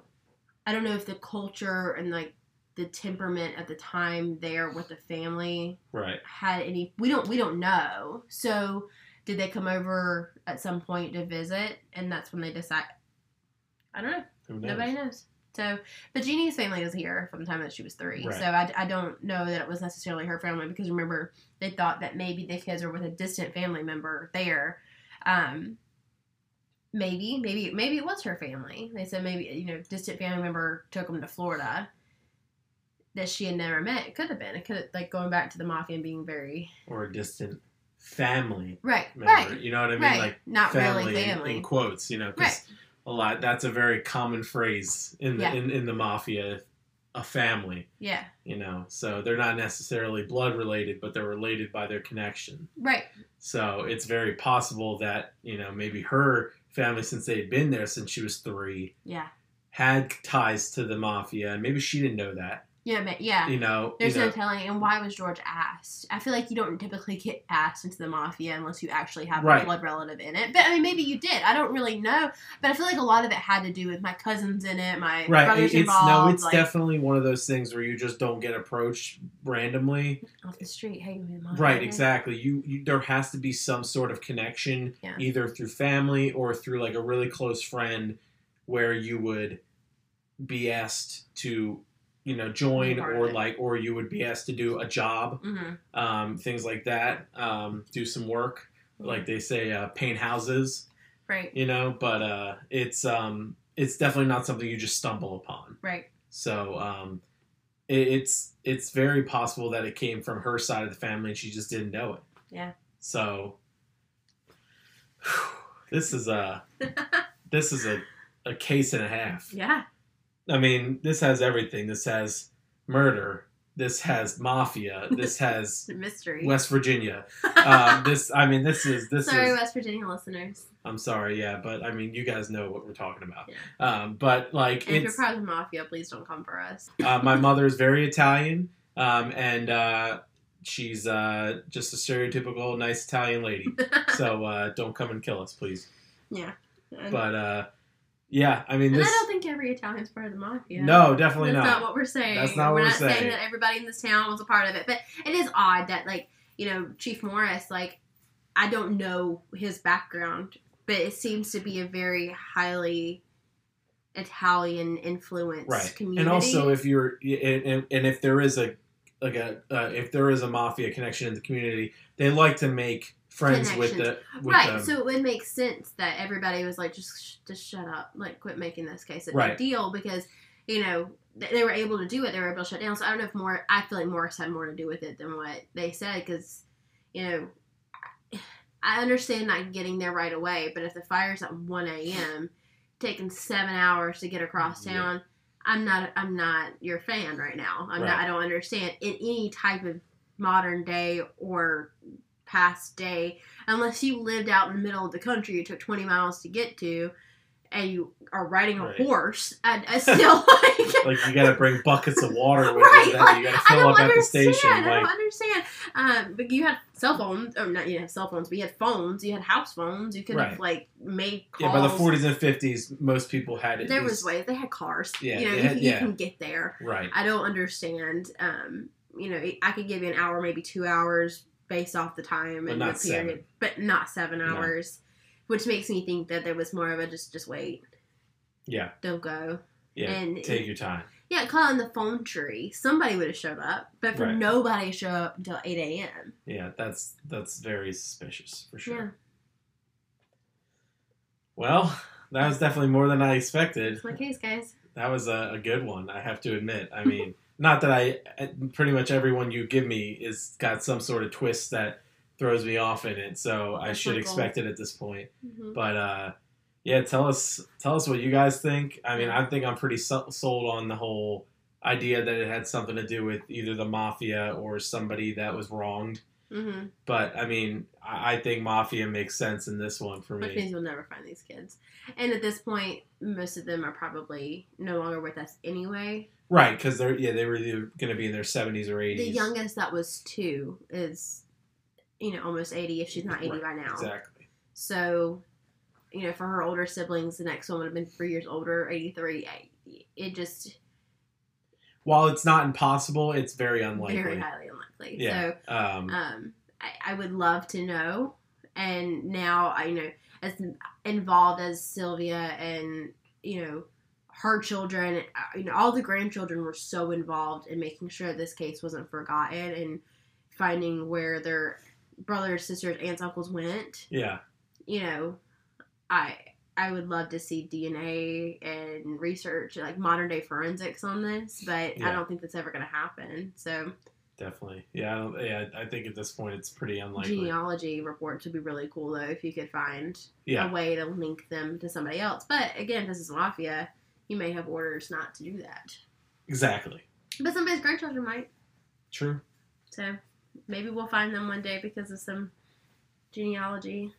I don't know if the culture and like the temperament at the time there with the family Right. had any we don't we don't know so did they come over at some point to visit? And that's when they decide i don't know. Knows? nobody knows. So but jeannie's family was here from the time that she was three. Right. so I, I don't know that it was necessarily her family because remember they thought that maybe the kids were with a distant family member there. Um maybe maybe maybe it was her family. They said maybe you know distant family member took them to florida that she had never met. It could have been. It could have like going back to the mafia and being very Or a distant family right member. right You know what I mean? right Like not family, really in- family In, quotes, you know, because Right. a lot that's a very common phrase in the Yeah. in, in the mafia, a family. yeah You know, so they're not necessarily blood related, but they're related by their connection. right So it's very possible that you know maybe her family, since they had been there since she was three, yeah had ties to the mafia, and maybe she didn't know that. Yeah but yeah You know, There's you know, no telling. And why was George asked? I feel like you don't typically get asked into the mafia unless you actually have Right. a blood relative in it. But I mean, maybe you did. I don't really know. But I feel like a lot of it had to do with my cousins in it, my right. brothers It's involved. no, it's like, definitely one of those things where you just don't get approached randomly. off the street. Hey. Right, exactly. You, you there has to be some sort of connection, Yeah. either through family or through like a really close friend, where you would be asked to, you know, join Be part of or like, or you would be asked to do a job, hmm um, things like that, um, do some work, like they say, uh, paint houses, Right. you know. But uh, it's um, it's definitely not something you just stumble upon. Right. So um, it, it's it's very possible that it came from her side of the family and she just didn't know it. Yeah. So this is a this is a, a case and a half. Yeah. I mean, this has everything. This has murder. This has mafia. This has mystery. West Virginia. Um, this I mean, this is this Sorry, is. West Virginia listeners. I'm sorry, yeah, but I mean, you guys know what we're talking about. Yeah. Um, but like, if you're proud of mafia, please don't come for us. uh, my mother is very Italian, um, and uh, she's uh, just a stereotypical nice Italian lady. So uh, don't come and kill us, please. yeah. But uh, yeah, I mean this. I don't think every Italian's part of the mafia. No, definitely That's not. not what we're saying. That's not what we're we're not saying. saying. that everybody in this town was a part of it. But it is odd that like, you know, Chief Morris, like I don't know his background, but it seems to be a very highly Italian influenced right, community. and also if you're and, and, and if there is a like a uh, if there is a mafia connection in the community, they like to make friends with the with right, them. so it would make sense that everybody was like, just, sh- just shut up, like, quit making this case a Right. big deal because, you know, they were able to do it. They were able to shut down. So I don't know if more. I feel like Morris had more to do with it than what they said because, you know, I understand not getting there right away, but if the fire's at one a.m., taking seven hours to get across Yeah. town. I'm not. I'm not your fan right now. I'm not. I don't understand in any type of modern day or past day unless you lived out in the middle of the country you took 20 miles to get to and you are riding a Right. horse I, I still like like you got to bring buckets of water with right you. Like, you got to I fill don't up at the understand station. I Like don't understand um, but you had cell phones or not you didn't have cell phones but you had phones you had house phones you could have like made yeah, by the 40s and 50s, most people had it. there was ways they had cars Yeah, you know they you, can- you yeah. can get there right. I don't understand. Um, you know, I could give you an hour, maybe two hours, based off the time But and the period, seven. but not seven No. hours, which makes me think that there was more of a just, just wait, Yeah, don't go. yeah. And Take your time. yeah, call in the phone tree. Somebody would have showed up, but for Right. nobody to show up until eight a.m. Yeah, that's that's very suspicious for sure. Yeah, Well, that was definitely more than I expected. it's my case, guys. That was a, a good one, I have to admit. I mean, not that I pretty much everyone you give me is got some sort of twist that throws me off in it. So I should goal. expect it at this point. Mhm. But uh, yeah, tell us tell us what you guys think. I mean, I think I'm pretty sold on the whole idea that it had something to do with either the mafia or somebody that was wronged. Mhm. But I mean, I, think mafia makes sense in this one for me. Which me. means you'll never find these kids. And at this point, most of them are probably no longer with us anyway. Right, because they're yeah they were going to be in their 70s or 80s. The youngest that was two is, you know, almost 80 if she's not 80 Right, by now. Exactly. So, you know, for her older siblings, the next one would have been three years older, 83. It just While it's not impossible, it's very unlikely. very highly unlikely. Yeah. So, Um, um, I, I would love to know. And now I you know as involved as Sylvia and you know her children, uh, you know all the grandchildren were so involved in making sure this case wasn't forgotten and finding where their brothers, sisters, aunts, uncles went. yeah. You know, I I would love to see DNA and research like modern day forensics on this, but I don't think that's ever going to happen. So Definitely. Yeah. I don't, yeah. I think at this point it's pretty unlikely. genealogy reports would be really cool though if you could find Yeah. a way to link them to somebody else. But again, this is mafia. You may have orders not to do that. Exactly. But somebody's grandchildren might. True. So maybe we'll find them one day because of some genealogy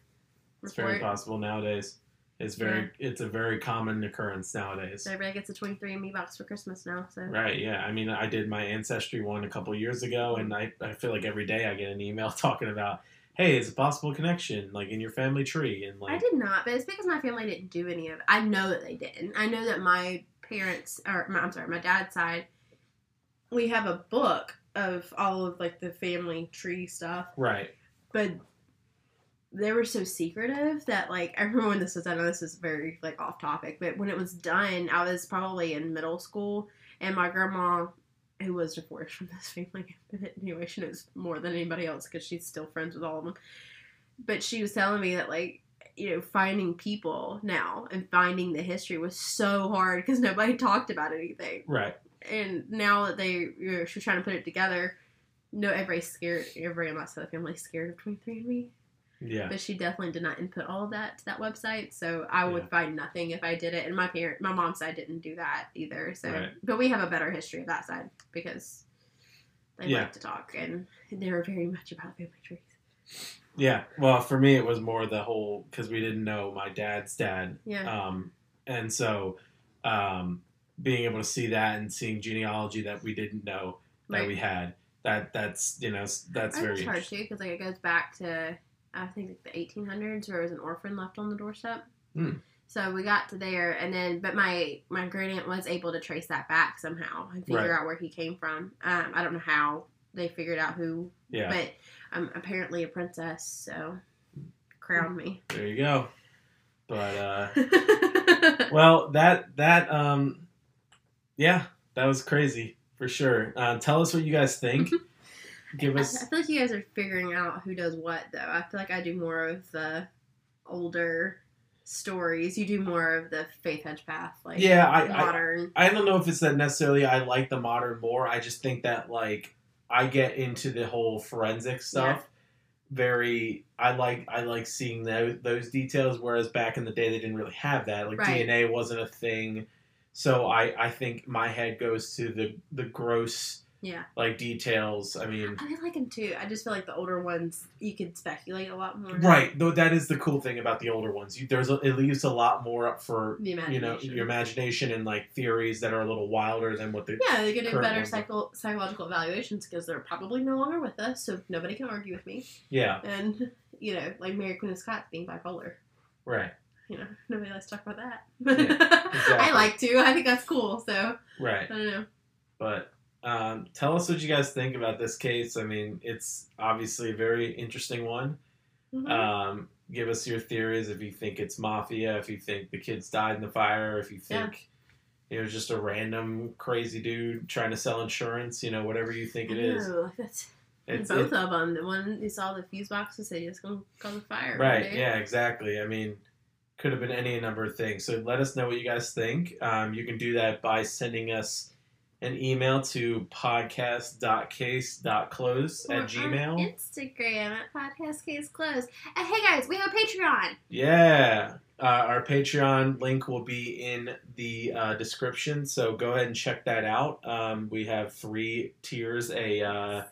It's very possible nowadays. It's very. It's a very common occurrence nowadays. So everybody gets a 23andMe box for Christmas now. So Right. Yeah. I mean, I did my ancestry one a couple years ago, and I, I feel like every day I get an email talking about, hey, it's a possible connection, like in your family tree, and like I did not, but it's because my family didn't do any of it. I know that they didn't. I know that my parents, or my, I'm sorry, my dad's side, we have a book of all of like the family tree stuff, right. but they were so secretive that like I remember when this was. I know this is very like off topic, but when it was done, I was probably in middle school, and my grandma. Who was divorced from this family? Anyway, she knows more than anybody else because she's still friends with all of them. But she was telling me that like you know, finding people now and finding the history was so hard because nobody talked about anything. Right. And now that they, you know, she's trying to put it together, no, everybody's scared. Everybody on my side of the family's scared of 23andMe. Yeah. But she definitely did not input all of that to that website. So I would Yeah. find nothing if I did it. And my parent, my mom's side didn't do that either. So, Right. but we have a better history of that side because they Yeah. like to talk and they're very much about family trees. Yeah. Well, for me, it was more the whole because we didn't know my dad's dad. Yeah. Um, and so, um, being able to see that and seeing genealogy that we didn't know that Right. we had, that that's you know that's I very hard too because like it goes back to I think like the 1800s where it was an orphan left on the doorstep. Hmm. So we got to there, and then but my my great aunt was able to trace that back somehow and figure Right. out where he came from. Um, I don't know how they figured out who, Yeah. but I'm apparently a princess, so crown me. There you go. But uh, well, that that um, yeah, that was crazy for sure. Uh, tell us what you guys think. Give I, I feel like you guys are figuring out who does what, though. I feel like I do more of the older stories. You do more of the Faith Hedge Path, like Yeah, I- I- modern. I don't know if it's that necessarily I like the modern more. I just think that like I get into the whole forensic stuff. Very, I like I like seeing those those details. Whereas back in the day, they didn't really have that. Like Right. DNA wasn't a thing. So I I think my head goes to the the gross yeah, like details. I mean, I like them too. I just feel like the older ones you could speculate a lot more. right? Though that is the cool thing about the older ones. You, there's a, it leaves a lot more up for The you know your imagination and like theories that are a little wilder than what the Yeah, they could do better psycho- psychological evaluations because they're probably no longer with us, so nobody can argue with me. yeah And you know, like Mary Queen of Scots being bipolar. right You know, nobody likes to talk about that. exactly. I like to. I think that's cool. So right. I don't know. But um, tell us what you guys think about this case. I mean, it's obviously a very interesting one. Mhm. Um, give us your theories if you think it's mafia, if you think the kids died in the fire, if you Yeah. think it was just a random crazy dude trying to sell insurance, you know, whatever you think it is. that's It's, both it- of them. The one you saw the fuse box boxes, they just gonna call the fire. right, right? yeah, exactly. I mean, could have been any number of things. So let us know what you guys think. Um, you can do that by sending us an email to podcast.case.close Or at gmail. Instagram at Podcast Case Closed. And hey guys, we have a Patreon. Yeah. Uh, our Patreon link will be in the uh, description, so go ahead and check that out. Um, we have three tiers. A uh,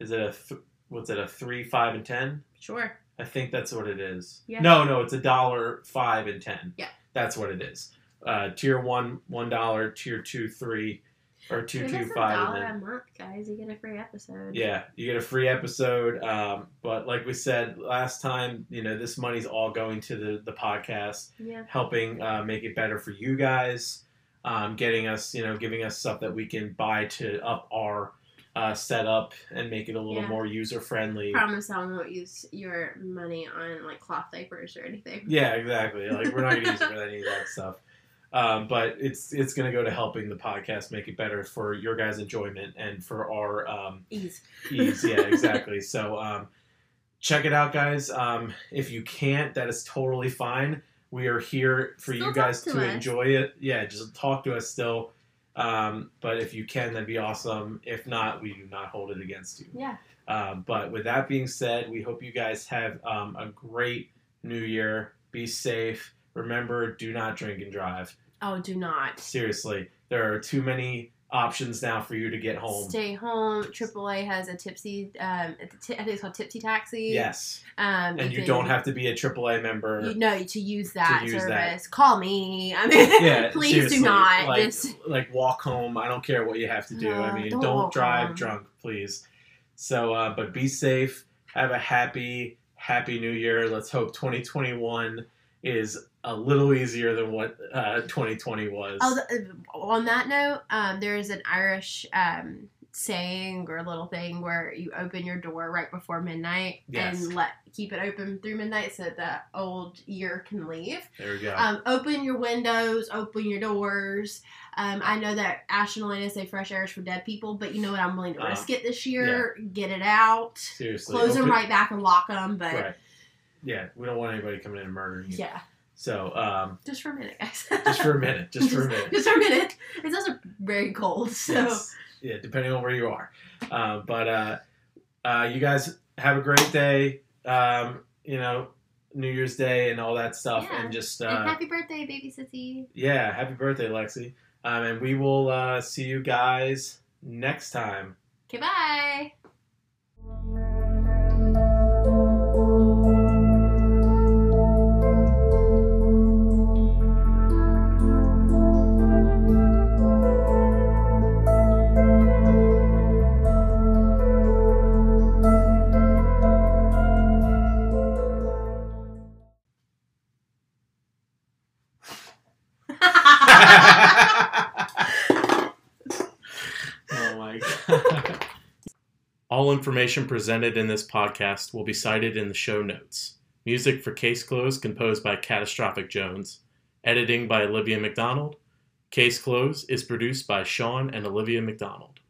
is it a th- what's it a three, five, and ten? Sure. I think that's what it is. Yeah. No, no, it's a dollar, five, and ten. Yeah. that's what it is. Uh, tier one, one dollar. Tier two, three, or two, two, five, dollar a month, guys. You get a free episode. yeah, you get a free episode. Um, but like we said last time, you know, this money's all going to the, the podcast, Yeah. helping uh, make it better for you guys, um, getting us, you know, giving us stuff that we can buy to up our uh, setup and make it a little Yeah. more user friendly. Promise I won't use your money on like cloth diapers or anything. Yeah, exactly. Like we're not gonna use it for any of that stuff. Um, but it's it's gonna go to helping the podcast make it better for your guys' enjoyment and for our um, Ease. ease. Yeah, exactly. so um, check it out, guys. Um, if you can't, that is totally fine. We are here for Still you guys to, to enjoy it. Yeah, just talk to us still. Um, but if you can, that'd be awesome. If not, we do not hold it against you. Yeah. Um, but with that being said, we hope you guys have um, a great new year. Be safe. Remember, do not drink and drive. Oh, do not. Seriously, there are too many options now for you to get home. Stay home. AAA has a tipsy. Um, I think it's called Tipsy Taxi. Yes, Um, and you can- don't have to be a AAA member. You know to use that use service. that. Call me. I mean, yeah, please do not. Like, Just like walk home. I don't care what you have to do. I mean, don't don't, drive home. drunk, please. So, uh, but be safe. Have a happy, happy New Year. Let's hope 2021 is a little easier than what uh, 2020 was. Oh, uh, on that note, um, there is an Irish um, saying or little thing where you open your door right before midnight Yes. and let keep it open through midnight so the old year can leave. there we go. Um, open your windows, open your doors. Um, I know that Ash and Alaina say fresh air is for dead people, but you know what? I'm willing to Uh, risk it this year. Get it out. Seriously, Close them right back and lock them. But Right. Yeah, we don't want anybody coming in and murdering you. yeah, So, um, just for a minute, guys. just for a minute, just for a minute. Just for a minute. It's also very cold, so. Yes. Yeah, depending on where you are. Uh, but uh, uh, you guys have a great day. Um, you know, New Year's Day and all that stuff, Yeah. and just and uh, happy birthday, baby sissy. yeah, happy birthday, Lexi. Um, and we will uh, see you guys next time. Okay, bye. All information presented in this podcast will be cited in the show notes. Music for Case Close composed by Catastrophic Jones. Editing by Olivia McDonald. Case Close is produced by Sean and Olivia McDonald.